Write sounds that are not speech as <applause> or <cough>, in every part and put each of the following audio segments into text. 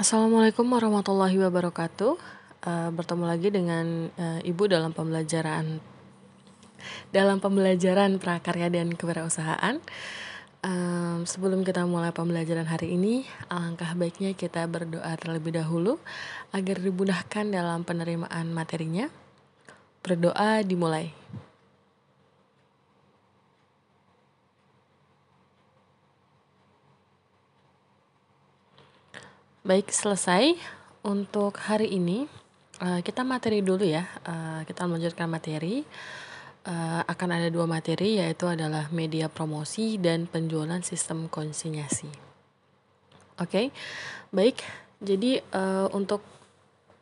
Assalamualaikum warahmatullahi wabarakatuh. Uh, bertemu lagi dengan uh, Ibu dalam pembelajaran dalam pembelajaran prakarya dan kewirausahaan. Um, sebelum kita mulai pembelajaran hari ini, alangkah baiknya kita berdoa terlebih dahulu agar dimudahkan dalam penerimaan materinya. Berdoa dimulai. Baik, selesai. Untuk hari ini, uh, kita materi dulu ya. Uh, kita melanjutkan materi. Uh, akan ada dua materi, yaitu adalah media promosi dan penjualan sistem konsinyasi. Oke, okay? baik. Jadi uh, untuk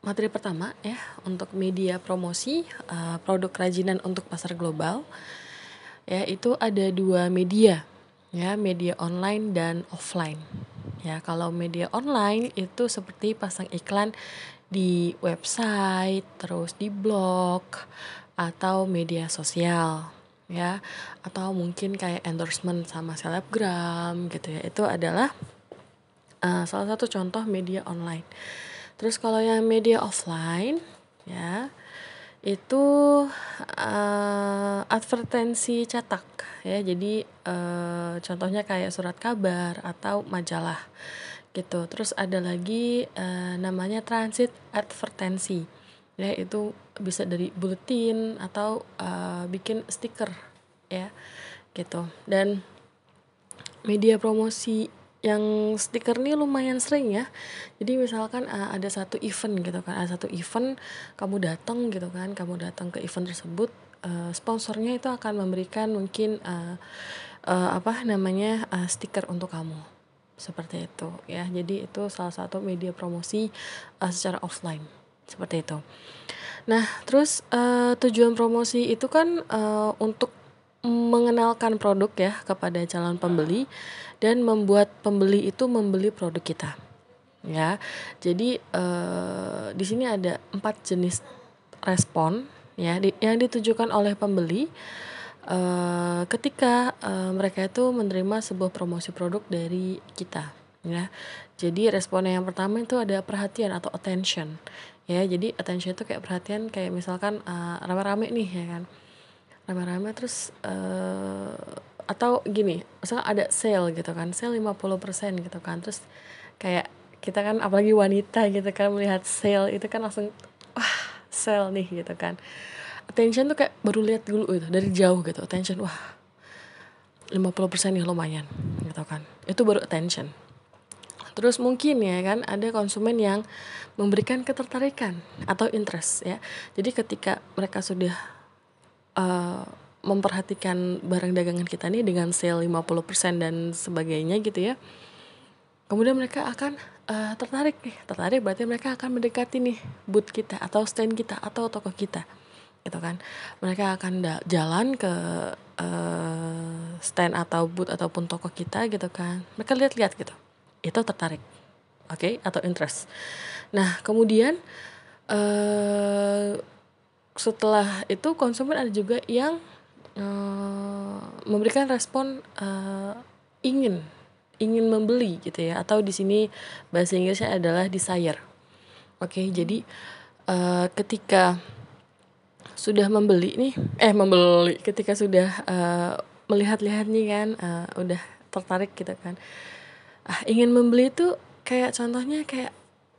materi pertama ya, untuk media promosi uh, produk kerajinan untuk pasar global, ya itu ada dua media, ya media online dan offline. Ya, kalau media online itu seperti pasang iklan di website, terus di blog atau media sosial ya. Atau mungkin kayak endorsement sama selebgram gitu ya. Itu adalah uh, salah satu contoh media online. Terus kalau yang media offline ya itu uh, advertensi cetak ya. Jadi uh, contohnya kayak surat kabar atau majalah gitu. Terus ada lagi uh, namanya transit advertensi. Ya itu bisa dari bulletin atau uh, bikin stiker ya gitu. Dan media promosi yang stiker ini lumayan sering ya. Jadi misalkan uh, ada satu event gitu kan ada satu event kamu datang gitu kan kamu datang ke event tersebut uh, sponsornya itu akan memberikan mungkin uh, uh, apa namanya uh, stiker untuk kamu. Seperti itu ya. Jadi itu salah satu media promosi uh, secara offline. Seperti itu. Nah terus uh, tujuan promosi itu kan uh, untuk mengenalkan produk ya kepada calon pembeli dan membuat pembeli itu membeli produk kita ya. Jadi uh, di sini ada empat jenis respon ya di, yang ditujukan oleh pembeli. Uh, ketika uh, mereka itu menerima sebuah promosi produk dari kita ya. Jadi respon yang pertama itu ada perhatian atau attention ya. Jadi attention itu kayak perhatian kayak misalkan uh, rame-rame nih ya kan rame-rame terus uh, atau gini misalnya ada sale gitu kan sale 50% gitu kan terus kayak kita kan apalagi wanita gitu kan melihat sale itu kan langsung wah sale nih gitu kan. Attention tuh kayak baru lihat dulu gitu dari jauh gitu attention wah 50% nih lumayan gitu kan. Itu baru attention. Terus mungkin ya kan ada konsumen yang memberikan ketertarikan atau interest ya. Jadi ketika mereka sudah uh, memperhatikan barang dagangan kita nih dengan sale 50% dan sebagainya gitu ya. Kemudian mereka akan uh, tertarik nih. Tertarik berarti mereka akan mendekati nih booth kita atau stand kita atau toko kita. Gitu kan. Mereka akan jalan ke uh, stand atau booth ataupun toko kita gitu kan. Mereka lihat-lihat gitu. Itu tertarik. Oke, okay? atau interest. Nah, kemudian uh, setelah itu konsumen ada juga yang uh, memberikan respon uh, ingin ingin membeli gitu ya atau di sini bahasa Inggrisnya adalah desire. Oke, okay, jadi uh, ketika sudah membeli nih, eh membeli ketika sudah uh, melihat-lihat nih kan, uh, udah tertarik gitu kan. Ah, ingin membeli itu kayak contohnya kayak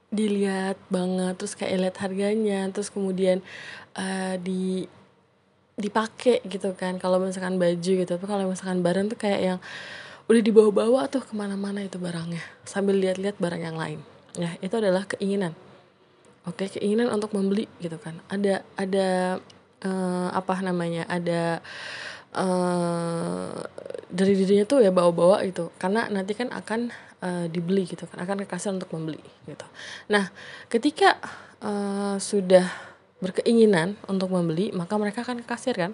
dilihat banget terus kayak lihat harganya terus kemudian uh, di dipakai gitu kan. Kalau misalkan baju gitu tapi kalau misalkan barang tuh kayak yang udah dibawa-bawa tuh ke mana-mana itu barangnya. Sambil lihat-lihat barang yang lain. Ya itu adalah keinginan. Oke keinginan untuk membeli gitu kan. Ada ada uh, apa namanya ada uh, dari dirinya tuh ya bawa-bawa gitu. Karena nanti kan akan uh, dibeli gitu kan. Akan kekasih untuk membeli gitu. Nah ketika uh, sudah berkeinginan untuk membeli maka mereka akan ke kasir kan.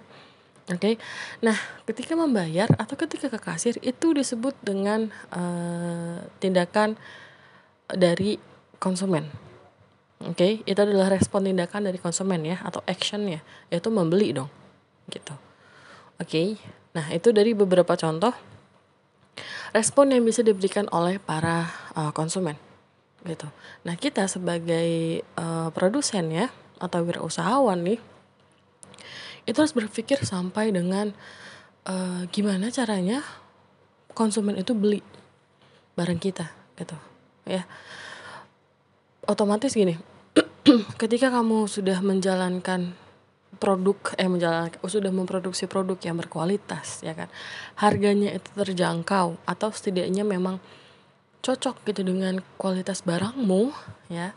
Oke? Okay? nah ketika membayar atau ketika ke kasir itu disebut dengan uh, tindakan dari konsumen. Oke? Okay? itu adalah respon tindakan dari konsumen ya atau actionnya yaitu membeli dong gitu oke okay? nah itu dari beberapa contoh respon yang bisa diberikan oleh para uh, konsumen gitu. Nah, kita sebagai uh, produsen ya atau wirausahawan nih itu harus berpikir sampai dengan uh, gimana caranya konsumen itu beli barang kita gitu ya otomatis gini <clears throat> ketika kamu sudah menjalankan produk eh menjalankan sudah memproduksi produk yang berkualitas ya kan? Harganya itu terjangkau atau setidaknya memang cocok gitu dengan kualitas barangmu ya.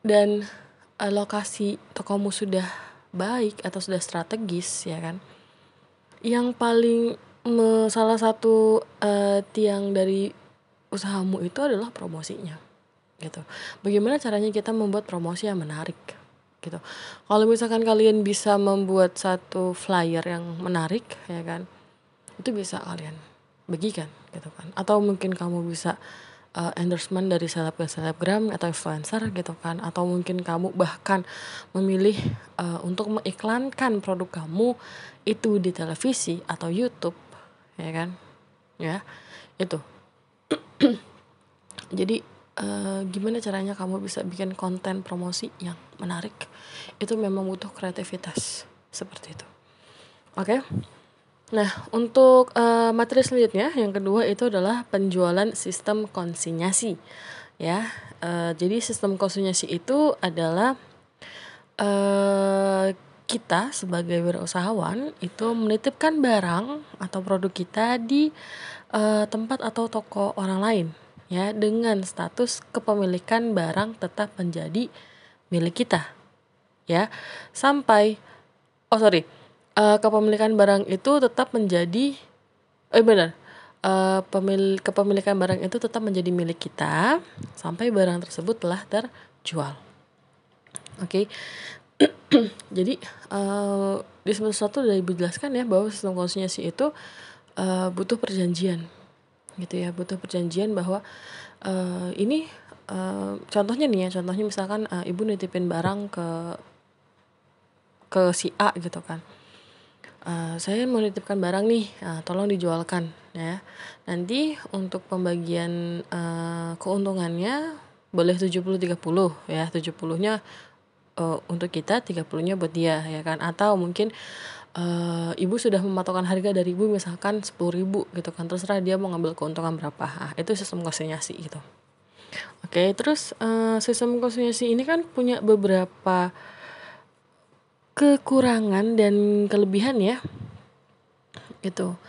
Dan uh, lokasi tokomu sudah baik atau sudah strategis ya kan? Yang paling me, salah satu uh, tiang dari usahamu itu adalah promosinya gitu. Bagaimana caranya kita membuat promosi yang menarik gitu. Kalau misalkan kalian bisa membuat satu flyer yang menarik ya kan itu bisa kalian bagikan gitu kan. Atau mungkin kamu bisa uh, endorsement dari seleb ke selebgram atau influencer gitu kan. Atau mungkin kamu bahkan memilih uh, untuk mengiklankan produk kamu itu di televisi atau YouTube ya kan. Ya itu. <clears throat> Jadi uh, gimana caranya kamu bisa bikin konten promosi yang menarik itu memang butuh kreativitas seperti itu oke okay? Nah, untuk uh, materi selanjutnya yang kedua itu adalah penjualan sistem konsinyasi. Ya, uh, jadi sistem konsinyasi itu adalah uh, kita sebagai wirausahawan itu menitipkan barang atau produk kita di uh, tempat atau toko orang lain ya dengan status kepemilikan barang tetap menjadi milik kita ya sampai oh sorry uh, kepemilikan barang itu tetap menjadi eh benar uh, pemil kepemilikan barang itu tetap menjadi milik kita sampai barang tersebut telah terjual. Oke. Okay. <clears throat> Jadi uh, di semester satu sudah dijelaskan ya bahwa sistem konsinyasi itu uh, butuh perjanjian, gitu ya, butuh perjanjian bahwa uh, ini uh, contohnya nih ya, contohnya misalkan uh, ibu nitipin barang ke ke si A gitu kan. Uh, saya mau nitipkan barang nih uh, tolong dijualkan ya. Nanti untuk pembagian uh, keuntungannya boleh 70 30 ya. 70 nya uh, untuk kita 30 nya buat dia ya kan. Atau mungkin uh, ibu sudah mematokkan harga dari ibu misalkan 10 ribu gitu kan. Terserah dia mau ngambil keuntungan berapa. Ah, itu sistem konsinyasi gitu. Oke terus uh, sistem konsinyasi ini kan punya beberapa kekurangan dan kelebihan ya. Gitu.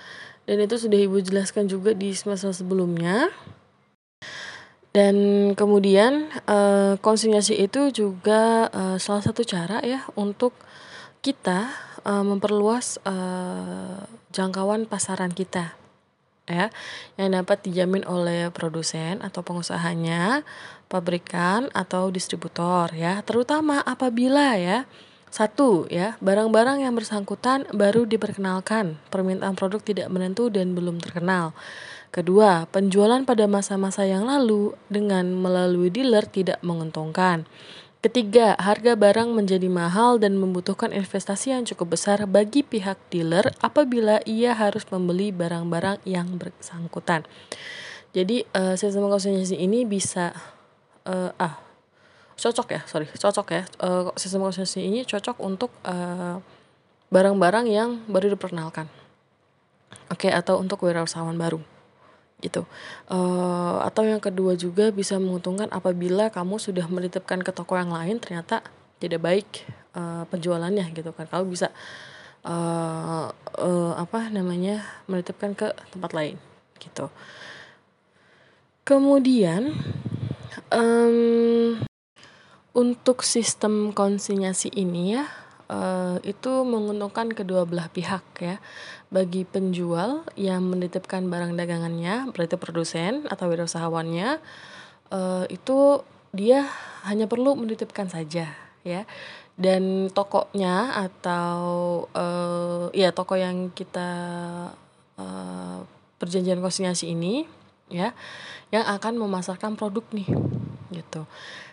Dan itu sudah ibu jelaskan juga di semester sebelumnya. Dan kemudian uh, konsinyasi itu juga uh, salah satu cara ya untuk kita uh, memperluas uh, jangkauan pasaran kita ya. Yang dapat dijamin oleh produsen atau pengusahanya, pabrikan atau distributor ya. Terutama apabila ya satu ya, barang-barang yang bersangkutan baru diperkenalkan, permintaan produk tidak menentu dan belum terkenal. Kedua, penjualan pada masa-masa yang lalu dengan melalui dealer tidak menguntungkan. Ketiga, harga barang menjadi mahal dan membutuhkan investasi yang cukup besar bagi pihak dealer apabila ia harus membeli barang-barang yang bersangkutan. Jadi, uh, sistem konsinyasi ini bisa uh, ah cocok ya sorry. Cocok ya. Uh, sistem konsentrasi ini cocok untuk eh, barang-barang yang baru diperkenalkan. Oke okay, atau untuk wirausahawan baru. Gitu. Uh, atau yang kedua juga bisa menguntungkan apabila kamu sudah menitipkan ke toko yang lain ternyata tidak baik uh, penjualannya gitu kan. Kamu bisa uh, uh, apa namanya menitipkan ke tempat lain gitu. Kemudian um, untuk sistem konsinyasi ini ya, uh, itu menguntungkan kedua belah pihak ya. Bagi penjual yang menitipkan barang dagangannya, berarti produsen atau wirausahawannya, uh, itu dia hanya perlu menitipkan saja ya. Dan tokonya atau uh, ya toko yang kita perjanjian konsinyasi ini ya, yang akan memasarkan produk nih gitu.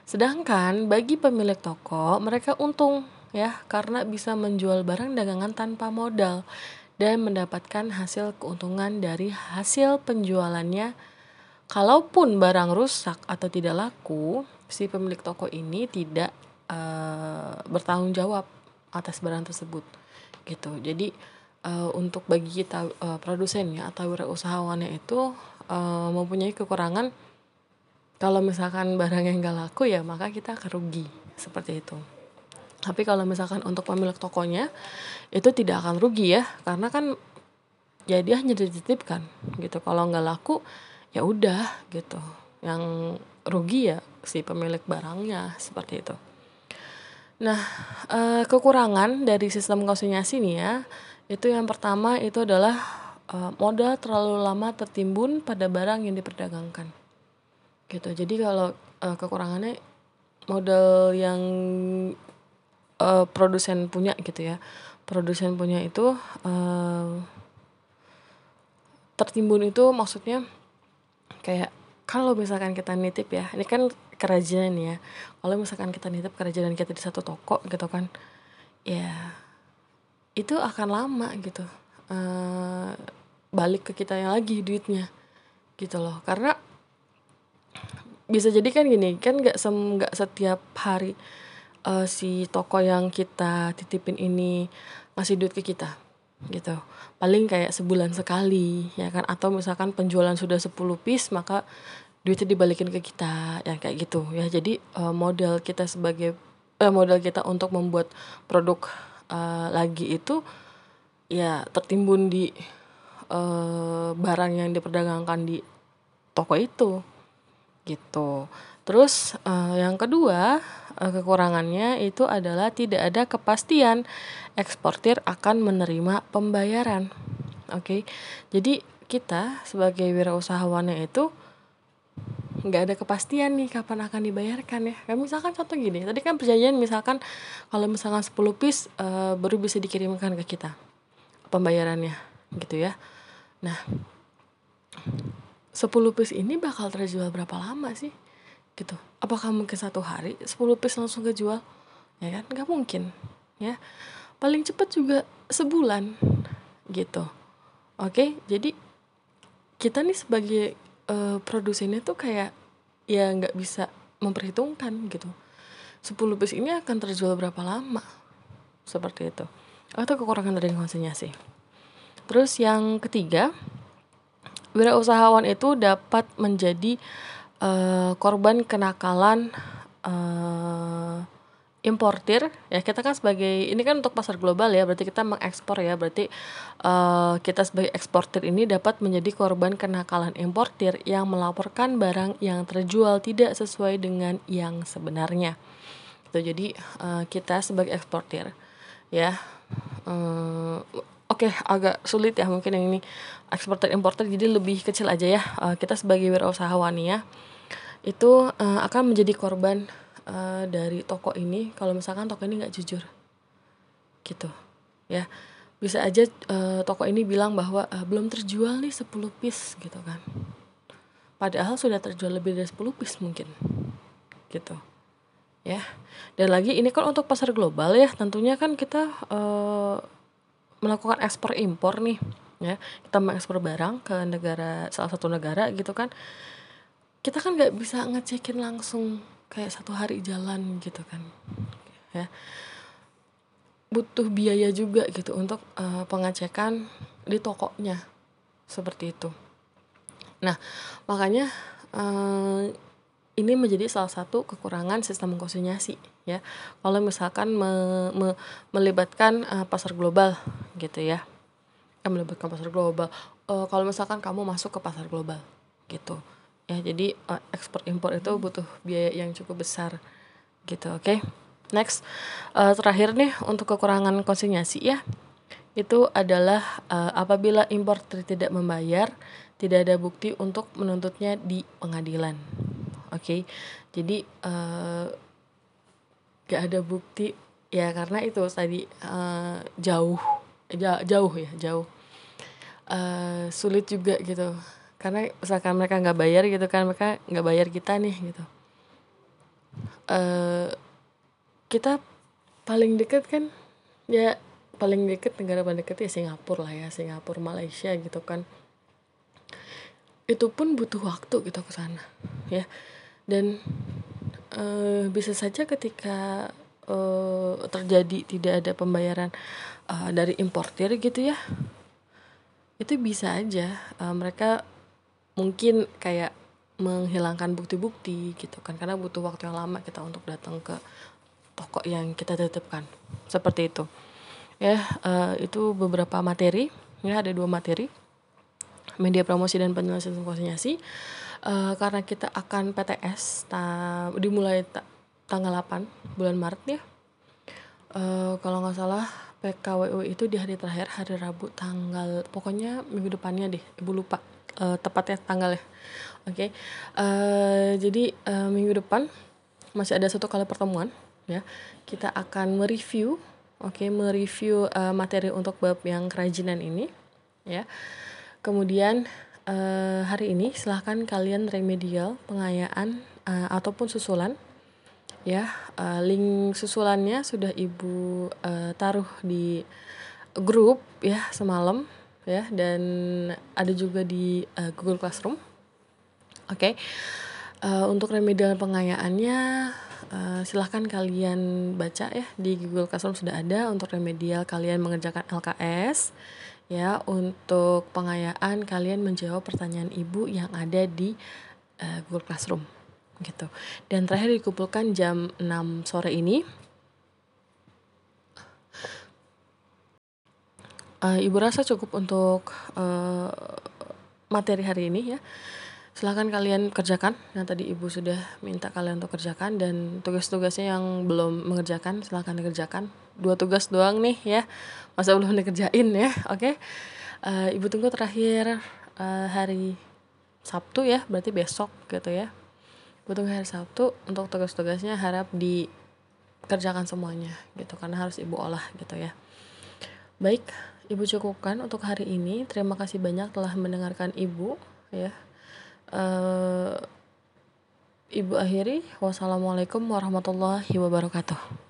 Sedangkan bagi pemilik toko, mereka untung ya karena bisa menjual barang dagangan tanpa modal dan mendapatkan hasil keuntungan dari hasil penjualannya kalaupun barang rusak atau tidak laku si pemilik toko ini tidak uh, bertanggung jawab atas barang tersebut gitu jadi uh, untuk bagi kita uh, produsennya atau wirausahawannya itu uh, mempunyai kekurangan kalau misalkan barang yang gak laku ya maka kita akan rugi. Seperti itu. Tapi kalau misalkan untuk pemilik tokonya itu tidak akan rugi ya. Karena kan ya dia hanya dititipkan gitu. Kalau nggak laku ya udah gitu. Yang rugi ya si pemilik barangnya seperti itu. Nah eh, kekurangan dari sistem konsinyasi nih ya itu yang pertama itu adalah eh, modal terlalu lama tertimbun pada barang yang diperdagangkan gitu. Jadi kalau eh, kekurangannya modal yang uh, produsen punya gitu ya. Produsen punya itu uh, tertimbun itu maksudnya kayak kalau misalkan kita nitip ya ini kan kerajinan ya. Kalau misalkan kita nitip kerajinan kita di satu toko gitu kan ya itu akan lama gitu. Uh, balik ke kita yang lagi duitnya gitu loh. Karena bisa jadi kan gini kan nggak sem nggak setiap hari uh, si toko yang kita titipin ini ngasih duit ke kita gitu. Paling kayak sebulan sekali ya kan? Atau misalkan penjualan sudah 10 piece maka duitnya dibalikin ke kita ya kayak gitu. Ya jadi uh, modal kita sebagai uh, modal kita untuk membuat produk uh, lagi itu ya tertimbun di uh, barang yang diperdagangkan di toko itu gitu. Terus uh, yang kedua uh, kekurangannya itu adalah tidak ada kepastian eksportir akan menerima pembayaran. Oke, okay? jadi kita sebagai wirausahawannya itu nggak ada kepastian nih kapan akan dibayarkan ya. Kayak misalkan contoh gini, tadi kan perjanjian misalkan kalau misalkan 10 piece uh, baru bisa dikirimkan ke kita pembayarannya gitu ya. Nah, 10 piece ini bakal terjual berapa lama sih? Gitu. Apakah mungkin satu hari 10 piece langsung kejual? Ya kan? Nggak mungkin ya. Paling cepat juga sebulan gitu. Oke? Jadi kita nih sebagai uh, produsennya tuh kayak ya nggak bisa memperhitungkan gitu. 10 piece ini akan terjual berapa lama? Seperti itu. Atau kekurangan dari konsinyasi terus yang ketiga wirausahawan itu dapat menjadi uh, korban kenakalan uh, importir. Ya kita kan sebagai ini kan untuk pasar global ya berarti kita mengekspor ya. Berarti uh, kita sebagai eksportir ini dapat menjadi korban kenakalan importir yang melaporkan barang yang terjual tidak sesuai dengan yang sebenarnya. Itu jadi uh, kita sebagai eksportir ya oke okay, agak sulit ya mungkin yang ini. Eksporter importer jadi lebih kecil aja ya. Uh, kita sebagai wirausahawan ya itu uh, akan menjadi korban uh, dari toko ini kalau misalkan toko ini nggak jujur. Gitu ya. Bisa aja uh, toko ini bilang bahwa uh, belum terjual nih 10 piece gitu kan. Padahal sudah terjual lebih dari 10 piece mungkin gitu ya. Dan lagi ini kan untuk pasar global ya. Tentunya kan kita uh, melakukan ekspor impor nih ya. Kita mengekspor barang ke negara salah satu negara gitu kan. Kita kan nggak bisa ngecekin langsung kayak satu hari jalan gitu kan ya. Butuh biaya juga gitu untuk uh, pengecekan di tokonya seperti itu. Nah makanya uh, ini menjadi salah satu kekurangan sistem konsinyasi ya. Kalau misalkan me, me, melibatkan uh, pasar global gitu ya. Eh, melibatkan pasar global. Uh, kalau misalkan kamu masuk ke pasar global gitu. Ya jadi uh, ekspor impor itu butuh biaya yang cukup besar gitu oke? Okay? next uh, terakhir nih untuk kekurangan konsinyasi ya. Itu adalah uh, apabila importer tidak membayar tidak ada bukti untuk menuntutnya di pengadilan oke? Okay? jadi uh, gak ada bukti ya karena itu tadi uh, jauh jauh ya jauh. Uh, sulit juga gitu. Karena misalkan mereka nggak bayar gitu kan mereka nggak bayar kita nih gitu. Uh, kita paling deket kan ya paling deket negara paling deket ya Singapura lah ya Singapura Malaysia gitu kan. Itu pun butuh waktu gitu ke sana ya. Dan uh, bisa saja ketika uh, terjadi tidak ada pembayaran uh, dari importir gitu ya itu bisa aja. Uh, mereka mungkin kayak menghilangkan bukti-bukti gitu kan karena butuh waktu yang lama kita untuk datang ke toko yang kita titipkan. Seperti itu. Ya uh, itu beberapa materi. Ya ada dua materi. Media promosi dan penyelesaian konsinyasi. Uh, karena kita akan PTS ta dimulai ta tanggal 8 bulan Maret ya. Uh, kalau nggak salah PKWU itu di hari terakhir hari Rabu tanggal pokoknya minggu depannya deh ibu lupa uh, tepatnya tanggal ya oke okay. uh, jadi uh, minggu depan masih ada satu kali pertemuan ya. Kita akan mereview oke okay, mereview uh, materi untuk bab yang kerajinan ini ya. Kemudian uh, hari ini silahkan kalian remedial pengayaan uh, ataupun susulan ya uh, link susulannya sudah ibu uh, taruh di grup ya semalam ya dan ada juga di uh, Google Classroom. Oke okay. uh, untuk remedial pengayaannya uh, silahkan kalian baca ya di Google Classroom sudah ada. Untuk remedial kalian mengerjakan LKS ya untuk pengayaan kalian menjawab pertanyaan ibu yang ada di uh, Google Classroom gitu. Dan terakhir dikumpulkan jam 6 sore ini. Uh, ibu rasa cukup untuk uh, materi hari ini ya. Silahkan kalian kerjakan yang tadi ibu sudah minta kalian untuk kerjakan dan tugas-tugasnya yang belum mengerjakan silahkan dikerjakan. Dua tugas doang nih ya masa belum dikerjain ya oke? Okay? uh, eh, ibu tunggu terakhir uh, hari Sabtu ya berarti besok gitu ya tunggu hari Sabtu untuk tugas-tugasnya harap dikerjakan semuanya gitu karena harus ibu olah gitu ya. Baik ibu cukupkan untuk hari ini. Terima kasih banyak telah mendengarkan ibu ya. Uh, ibu akhiri. Wassalamualaikum warahmatullahi wabarakatuh